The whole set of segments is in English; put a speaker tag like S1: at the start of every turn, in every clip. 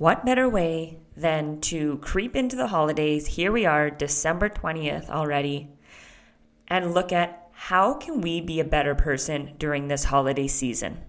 S1: what better way than to creep into the holidays? Here we are, December 20th already, and look at how can we be a better person during this holiday season?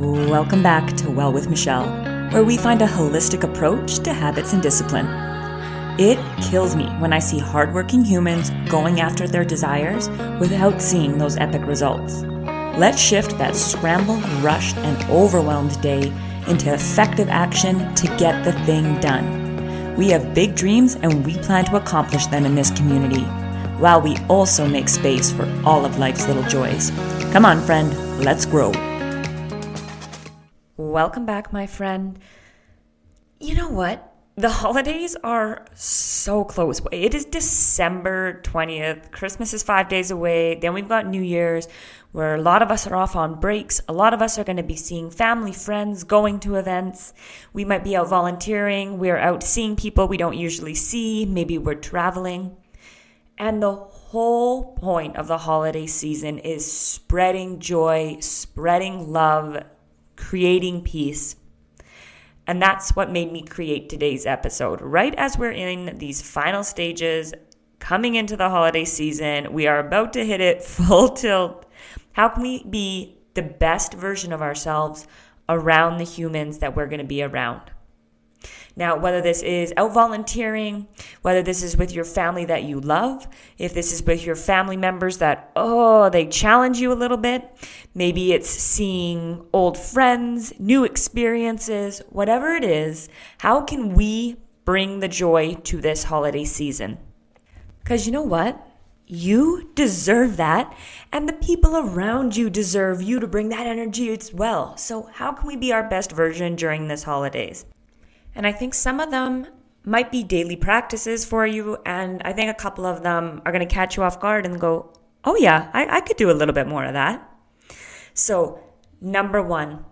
S1: Welcome back to Well with Michelle, where we find a holistic approach to habits and discipline. It kills me when I see hardworking humans going after their desires without seeing those epic results. Let's shift that scrambled, rushed, and overwhelmed day into effective action to get the thing done. We have big dreams and we plan to accomplish them in this community, while we also make space for all of life's little joys. Come on, friend, let's grow. Welcome back, my friend. You know what? The holidays are so close. It is December 20th. Christmas is five days away. Then we've got New Year's, where a lot of us are off on breaks. A lot of us are going to be seeing family, friends, going to events. We might be out volunteering. We're out seeing people we don't usually see. Maybe we're traveling. And the whole point of the holiday season is spreading joy, spreading love, creating peace. And that's what made me create today's episode. Right as we're in these final stages, coming into the holiday season, we are about to hit it full tilt. How can we be the best version of ourselves around the humans that we're going to be around? Now, whether this is out volunteering, whether this is with your family that you love, if this is with your family members that, oh, they challenge you a little bit, maybe it's seeing old friends, new experiences, whatever it is, how can we bring the joy to this holiday season? Because you know what? You deserve that, and the people around you deserve you to bring that energy as well. So, how can we be our best version during this holidays? And I think some of them might be daily practices for you. And I think a couple of them are going to catch you off guard and go, oh, yeah, I, I could do a little bit more of that. So, number one,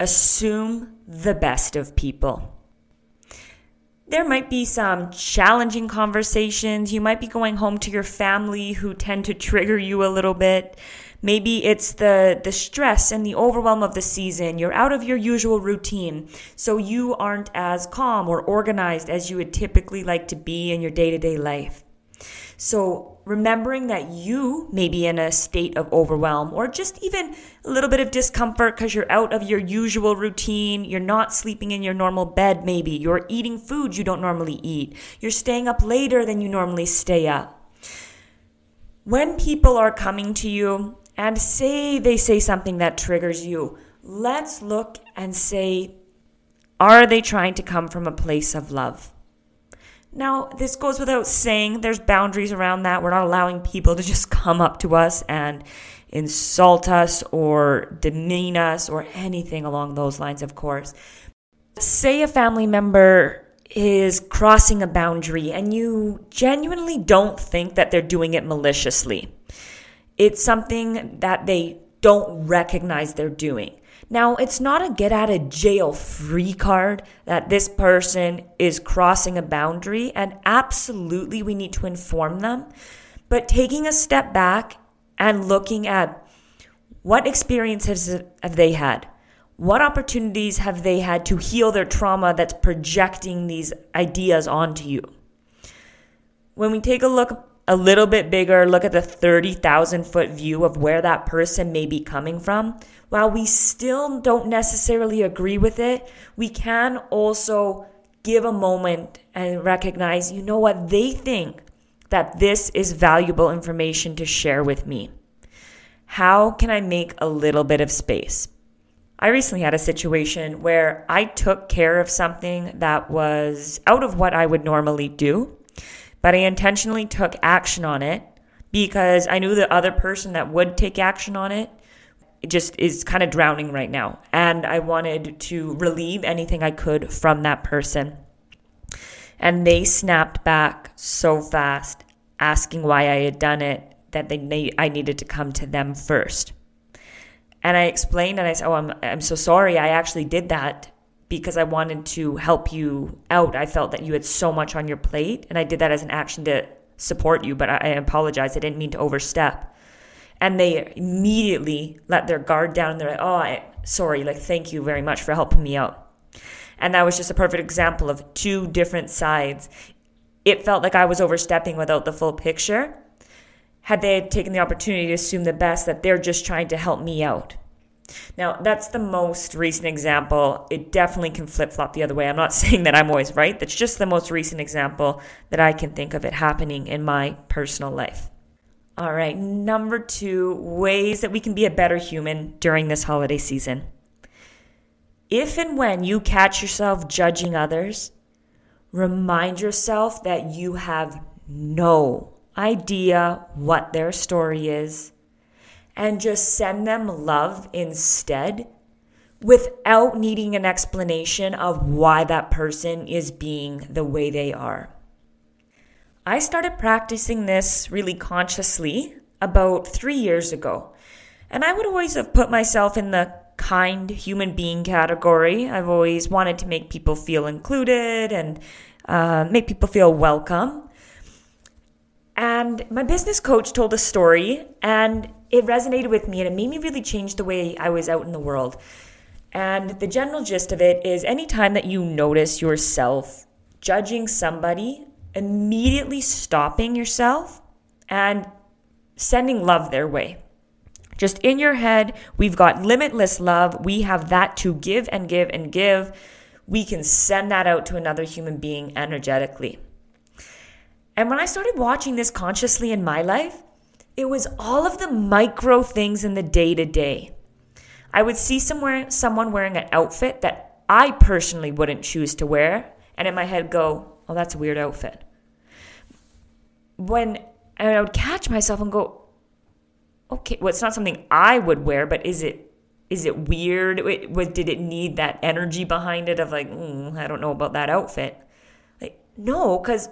S1: assume the best of people. There might be some challenging conversations. You might be going home to your family who tend to trigger you a little bit. Maybe it's the, the stress and the overwhelm of the season. You're out of your usual routine. So you aren't as calm or organized as you would typically like to be in your day to day life. So remembering that you may be in a state of overwhelm or just even a little bit of discomfort because you're out of your usual routine. You're not sleeping in your normal bed, maybe. You're eating foods you don't normally eat. You're staying up later than you normally stay up. When people are coming to you and say they say something that triggers you, let's look and say, are they trying to come from a place of love? Now, this goes without saying, there's boundaries around that. We're not allowing people to just come up to us and insult us or demean us or anything along those lines, of course. Say a family member is crossing a boundary and you genuinely don't think that they're doing it maliciously. It's something that they don't recognize they're doing. Now, it's not a get out of jail free card that this person is crossing a boundary, and absolutely we need to inform them. But taking a step back and looking at what experiences have they had? What opportunities have they had to heal their trauma that's projecting these ideas onto you? When we take a look a little bit bigger, look at the 30,000 foot view of where that person may be coming from, while we still don't necessarily agree with it, we can also give a moment and recognize, you know what, they think that this is valuable information to share with me. How can I make a little bit of space? I recently had a situation where I took care of something that was out of what I would normally do but I intentionally took action on it because I knew the other person that would take action on it just is kind of drowning right now. And I wanted to relieve anything I could from that person. And they snapped back so fast, asking why I had done it, that they I needed to come to them first. And I explained and I said, Oh, I'm, I'm so sorry. I actually did that because I wanted to help you out. I felt that you had so much on your plate, and I did that as an action to support you, but I, I apologize. I didn't mean to overstep. And they immediately let their guard down. And they're like, oh, I, sorry, like, thank you very much for helping me out. And that was just a perfect example of two different sides. It felt like I was overstepping without the full picture. Had they taken the opportunity to assume the best that they're just trying to help me out. Now, that's the most recent example. It definitely can flip flop the other way. I'm not saying that I'm always right. That's just the most recent example that I can think of it happening in my personal life. All right, number two ways that we can be a better human during this holiday season. If and when you catch yourself judging others, remind yourself that you have no idea what their story is and just send them love instead without needing an explanation of why that person is being the way they are. I started practicing this really consciously about three years ago. And I would always have put myself in the kind human being category. I've always wanted to make people feel included and uh, make people feel welcome. And my business coach told a story, and it resonated with me and it made me really change the way I was out in the world. And the general gist of it is anytime that you notice yourself judging somebody, immediately stopping yourself and sending love their way. Just in your head, we've got limitless love. We have that to give and give and give. We can send that out to another human being energetically. And when I started watching this consciously in my life, it was all of the micro things in the day to day. I would see somewhere someone wearing an outfit that I personally wouldn't choose to wear, and in my head go, "Oh, that's a weird outfit." When and I would catch myself and go, "Okay, well, it's not something I would wear, but is it is it weird? It, did it need that energy behind it of like, mm, I don't know about that outfit?" Like, no, because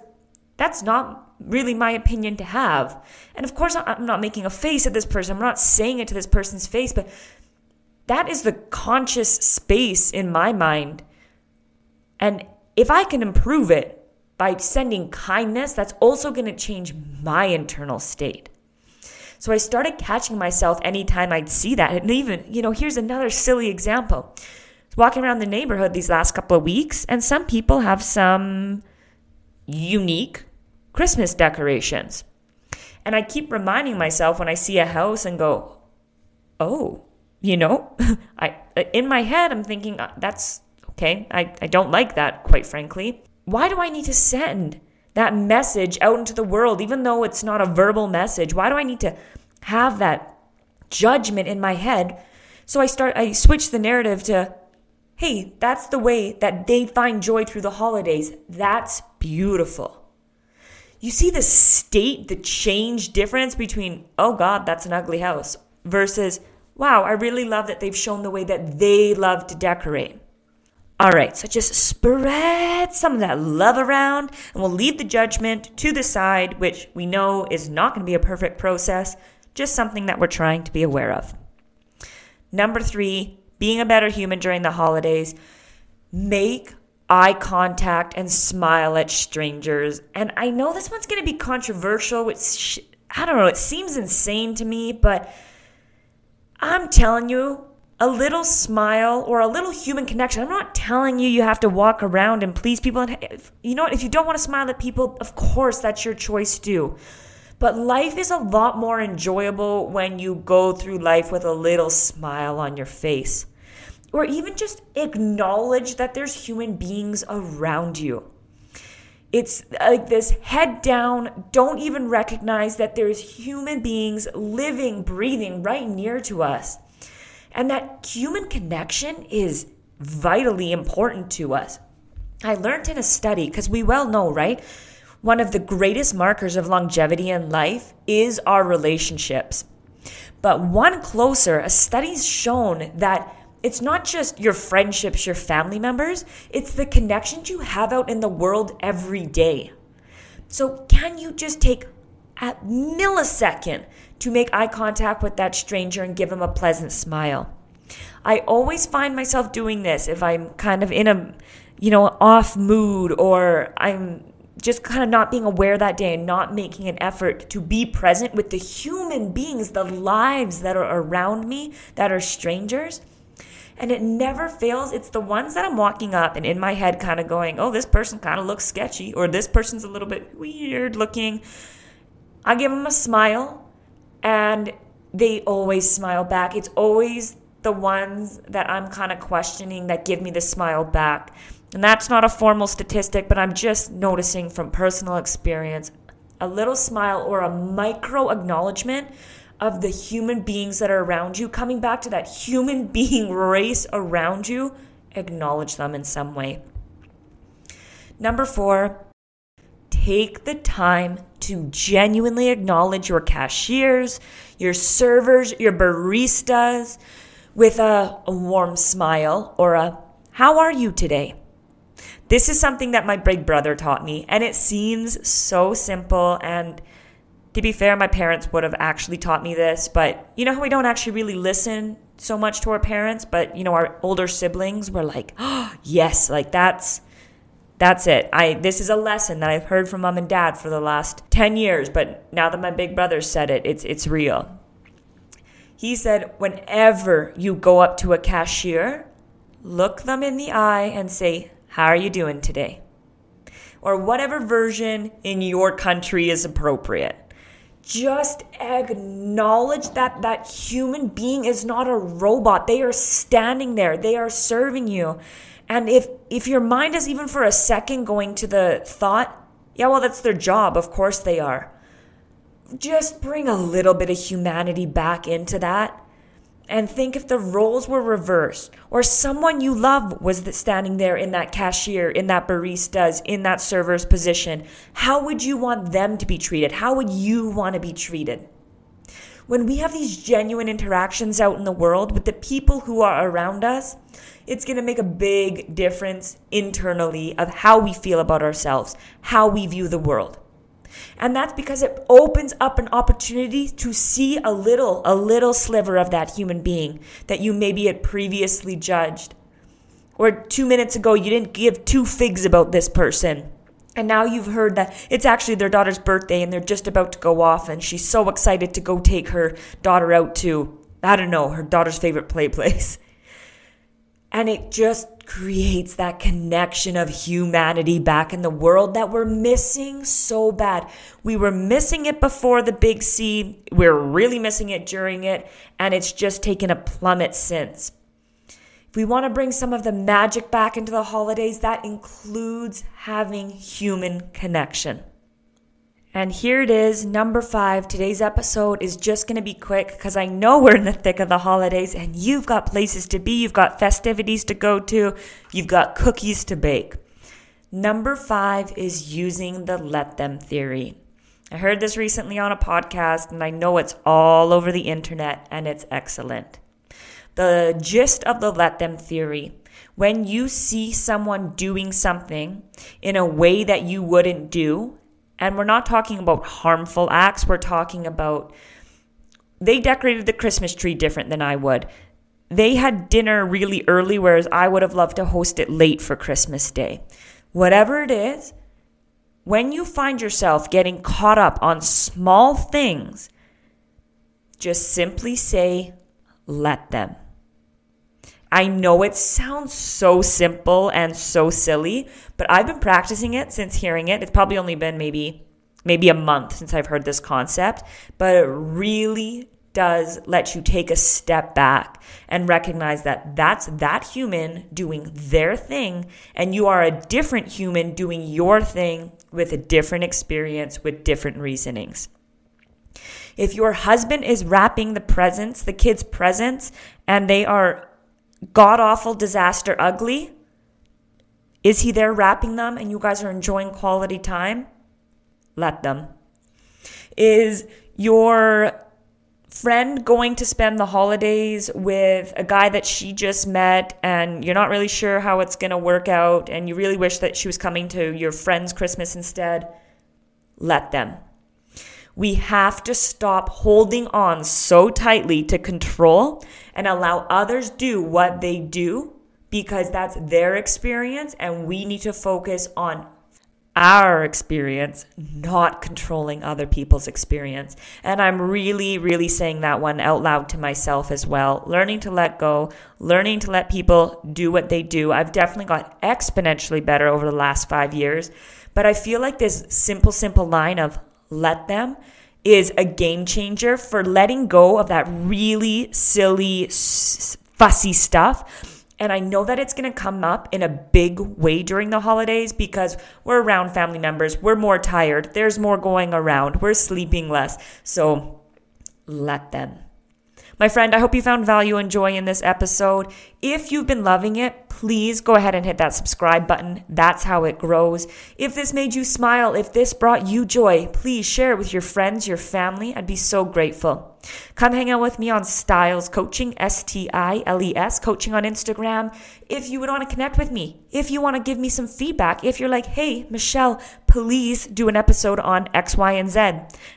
S1: that's not really my opinion to have. And of course, I'm not making a face at this person. I'm not saying it to this person's face, but that is the conscious space in my mind. And if I can improve it by sending kindness, that's also going to change my internal state. So I started catching myself anytime I'd see that. And even, you know, here's another silly example. Walking around the neighborhood these last couple of weeks, and some people have some unique Christmas decorations. And I keep reminding myself when I see a house and go, oh, you know, I in my head I'm thinking uh, that's okay. I, I don't like that, quite frankly. Why do I need to send that message out into the world, even though it's not a verbal message? Why do I need to have that judgment in my head? So I start I switch the narrative to, hey, that's the way that they find joy through the holidays. That's beautiful you see the state, the change difference between, oh God, that's an ugly house, versus, wow, I really love that they've shown the way that they love to decorate. All right, so just spread some of that love around, and we'll leave the judgment to the side, which we know is not going to be a perfect process, just something that we're trying to be aware of. Number three, being a better human during the holidays. Make eye contact and smile at strangers. And I know this one's going to be controversial, which I don't know, it seems insane to me, but I'm telling you, a little smile or a little human connection. I'm not telling you you have to walk around and please people. And if, you know what? If you don't want to smile at people, of course, that's your choice too. But life is a lot more enjoyable when you go through life with a little smile on your face or even just acknowledge that there's human beings around you. It's like this head down, don't even recognize that there's human beings living, breathing right near to us. And that human connection is vitally important to us. I learned in a study, because we well know, right? One of the greatest markers of longevity in life is our relationships. But one closer, a study's shown that it's not just your friendships, your family members, it's the connections you have out in the world every day. So, can you just take a millisecond to make eye contact with that stranger and give him a pleasant smile? I always find myself doing this if I'm kind of in a, you know, off mood or I'm just kind of not being aware that day and not making an effort to be present with the human beings, the lives that are around me that are strangers. And it never fails. It's the ones that I'm walking up and in my head kind of going, oh, this person kind of looks sketchy, or this person's a little bit weird looking. I give them a smile and they always smile back. It's always the ones that I'm kind of questioning that give me the smile back. And that's not a formal statistic, but I'm just noticing from personal experience a little smile or a micro acknowledgement of the human beings that are around you, coming back to that human being race around you, acknowledge them in some way. Number four, take the time to genuinely acknowledge your cashiers, your servers, your baristas with a, a warm smile or a, How are you today? This is something that my big brother taught me, and it seems so simple. And to be fair, my parents would have actually taught me this, but you know how we don't actually really listen so much to our parents, but you know, our older siblings were like, oh, yes, like that's. That's it. I this is a lesson that I've heard from mom and dad for the last 10 years, but now that my big brother said it, it's it's real. He said, whenever you go up to a cashier, look them in the eye and say, How are you doing today? Or whatever version in your country is appropriate. Just acknowledge that that human being is not a robot. They are standing there, they are serving you. And if, if your mind is even for a second going to the thought, yeah, well, that's their job. Of course they are just bring a little bit of humanity back into that and think if the roles were reversed or someone you love was standing there in that cashier in that barista's in that server's position how would you want them to be treated? How would you want to be treated? When we have these genuine interactions out in the world with the people who are around us it's going to make a big difference internally of how we feel about ourselves how we view the world and that's because it opens up an opportunity to see a little, a little sliver of that human being that you maybe had previously judged. Or two minutes ago, you didn't give two figs about this person. And now you've heard that it's actually their daughter's birthday and they're just about to go off, and she's so excited to go take her daughter out to, I don't know, her daughter's favorite play place. And it just creates that connection of humanity back in the world that we're missing so bad. We were missing it before the big C, we're really missing it during it, and it's just taken a plummet since. If we want to bring some of the magic back into the holidays, that includes having human connection. And here it is, number five. Today's episode is just going to be quick because I know we're in the thick of the holidays and you've got places to be, you've got festivities to go to, you've got cookies to bake. Number five is using the let them theory. I heard this recently on a podcast and I know it's all over the internet and it's excellent. The gist of the let them theory when you see someone doing something in a way that you wouldn't do, and we're not talking about harmful acts, we're talking about they decorated the Christmas tree different than I would. They had dinner really early, whereas I would have loved to host it late for Christmas Day. Whatever it is, when you find yourself getting caught up on small things, just simply say, let them. I know it sounds so simple and so silly, but I've been practicing it since hearing it. It's probably only been maybe maybe a month since I've heard this concept, but it really does let you take a step back and recognize that that's that human doing their thing and you are a different human doing your thing with a different experience with different reasonings. If your husband is wrapping the presents, the kids' presents, and they are god awful disaster ugly? Is he there wrapping them and you guys are enjoying quality time? Let them. Is your friend going to spend the holidays with a guy that she just met and you're not really sure how it's going to work out and you really wish that she was coming to your friend's Christmas instead? Let them. We have to stop holding on so tightly to control and allow others do what they do because that's their experience and we need to focus on our experience, not controlling other people's experience. And I'm really, really saying that one out loud to myself as well. Learning to let go, learning to let people do what they do. I've definitely got exponentially better over the last five years. But I feel like this simple, simple line of let them is a game changer for letting go of that really silly, fussy stuff and I know that it's going to come up in a big way during the holidays because we're around family members. We're more tired. There's more going around. We're sleeping less. So let them. My friend, I hope you found value and joy in this episode. If you've been loving it, please go ahead and hit that subscribe button. That's how it grows. If this made you smile, if this brought you joy, please share it with your friends, your family. I'd be so grateful. Come hang out with me on Stiles Coaching, S T I L E S, coaching on Instagram. If you would want to connect with me, if you want to give me some feedback, if you're like, hey, Michelle, please do an episode on X, Y, and Z.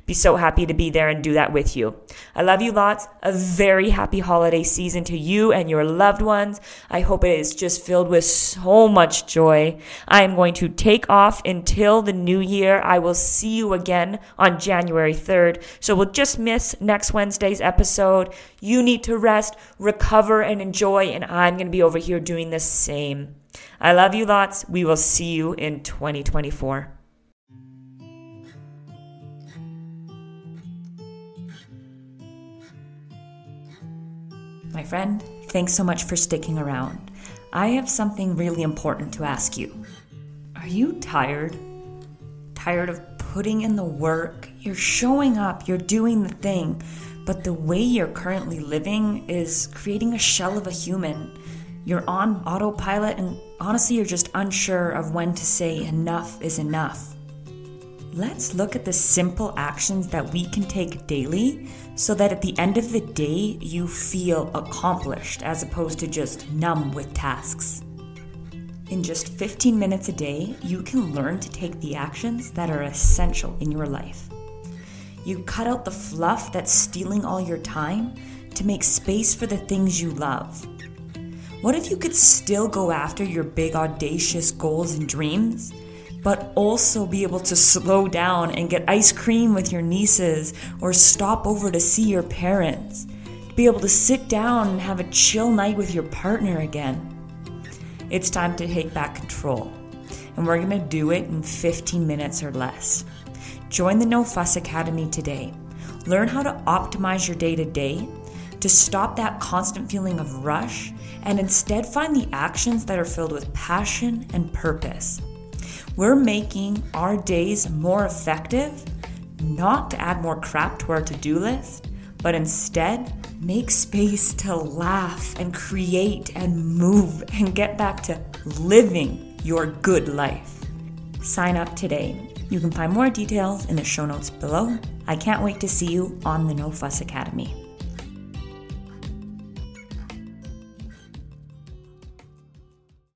S1: Be so happy to be there and do that with you. I love you lots. A very happy holiday season to you and your loved ones. I hope it is just filled with so much joy. I am going to take off until the new year. I will see you again on January 3rd. So we'll just miss next Wednesday's episode. You need to rest, recover, and enjoy. And I'm going to be over here doing the same. I love you lots. We will see you in 2024. My friend, thanks so much for sticking around. I have something really important to ask you. Are you tired? Tired of putting in the work? You're showing up, you're doing the thing, but the way you're currently living is creating a shell of a human. You're on autopilot, and honestly, you're just unsure of when to say enough is enough. Let's look at the simple actions that we can take daily so that at the end of the day, you feel accomplished as opposed to just numb with tasks. In just 15 minutes a day, you can learn to take the actions that are essential in your life. You cut out the fluff that's stealing all your time to make space for the things you love. What if you could still go after your big, audacious goals and dreams? But also be able to slow down and get ice cream with your nieces or stop over to see your parents. To be able to sit down and have a chill night with your partner again. It's time to take back control, and we're gonna do it in 15 minutes or less. Join the No Fuss Academy today. Learn how to optimize your day to day to stop that constant feeling of rush and instead find the actions that are filled with passion and purpose. We're making our days more effective, not to add more crap to our to do list, but instead make space to laugh and create and move and get back to living your good life. Sign up today. You can find more details in the show notes below. I can't wait to see you on the No Fuss Academy.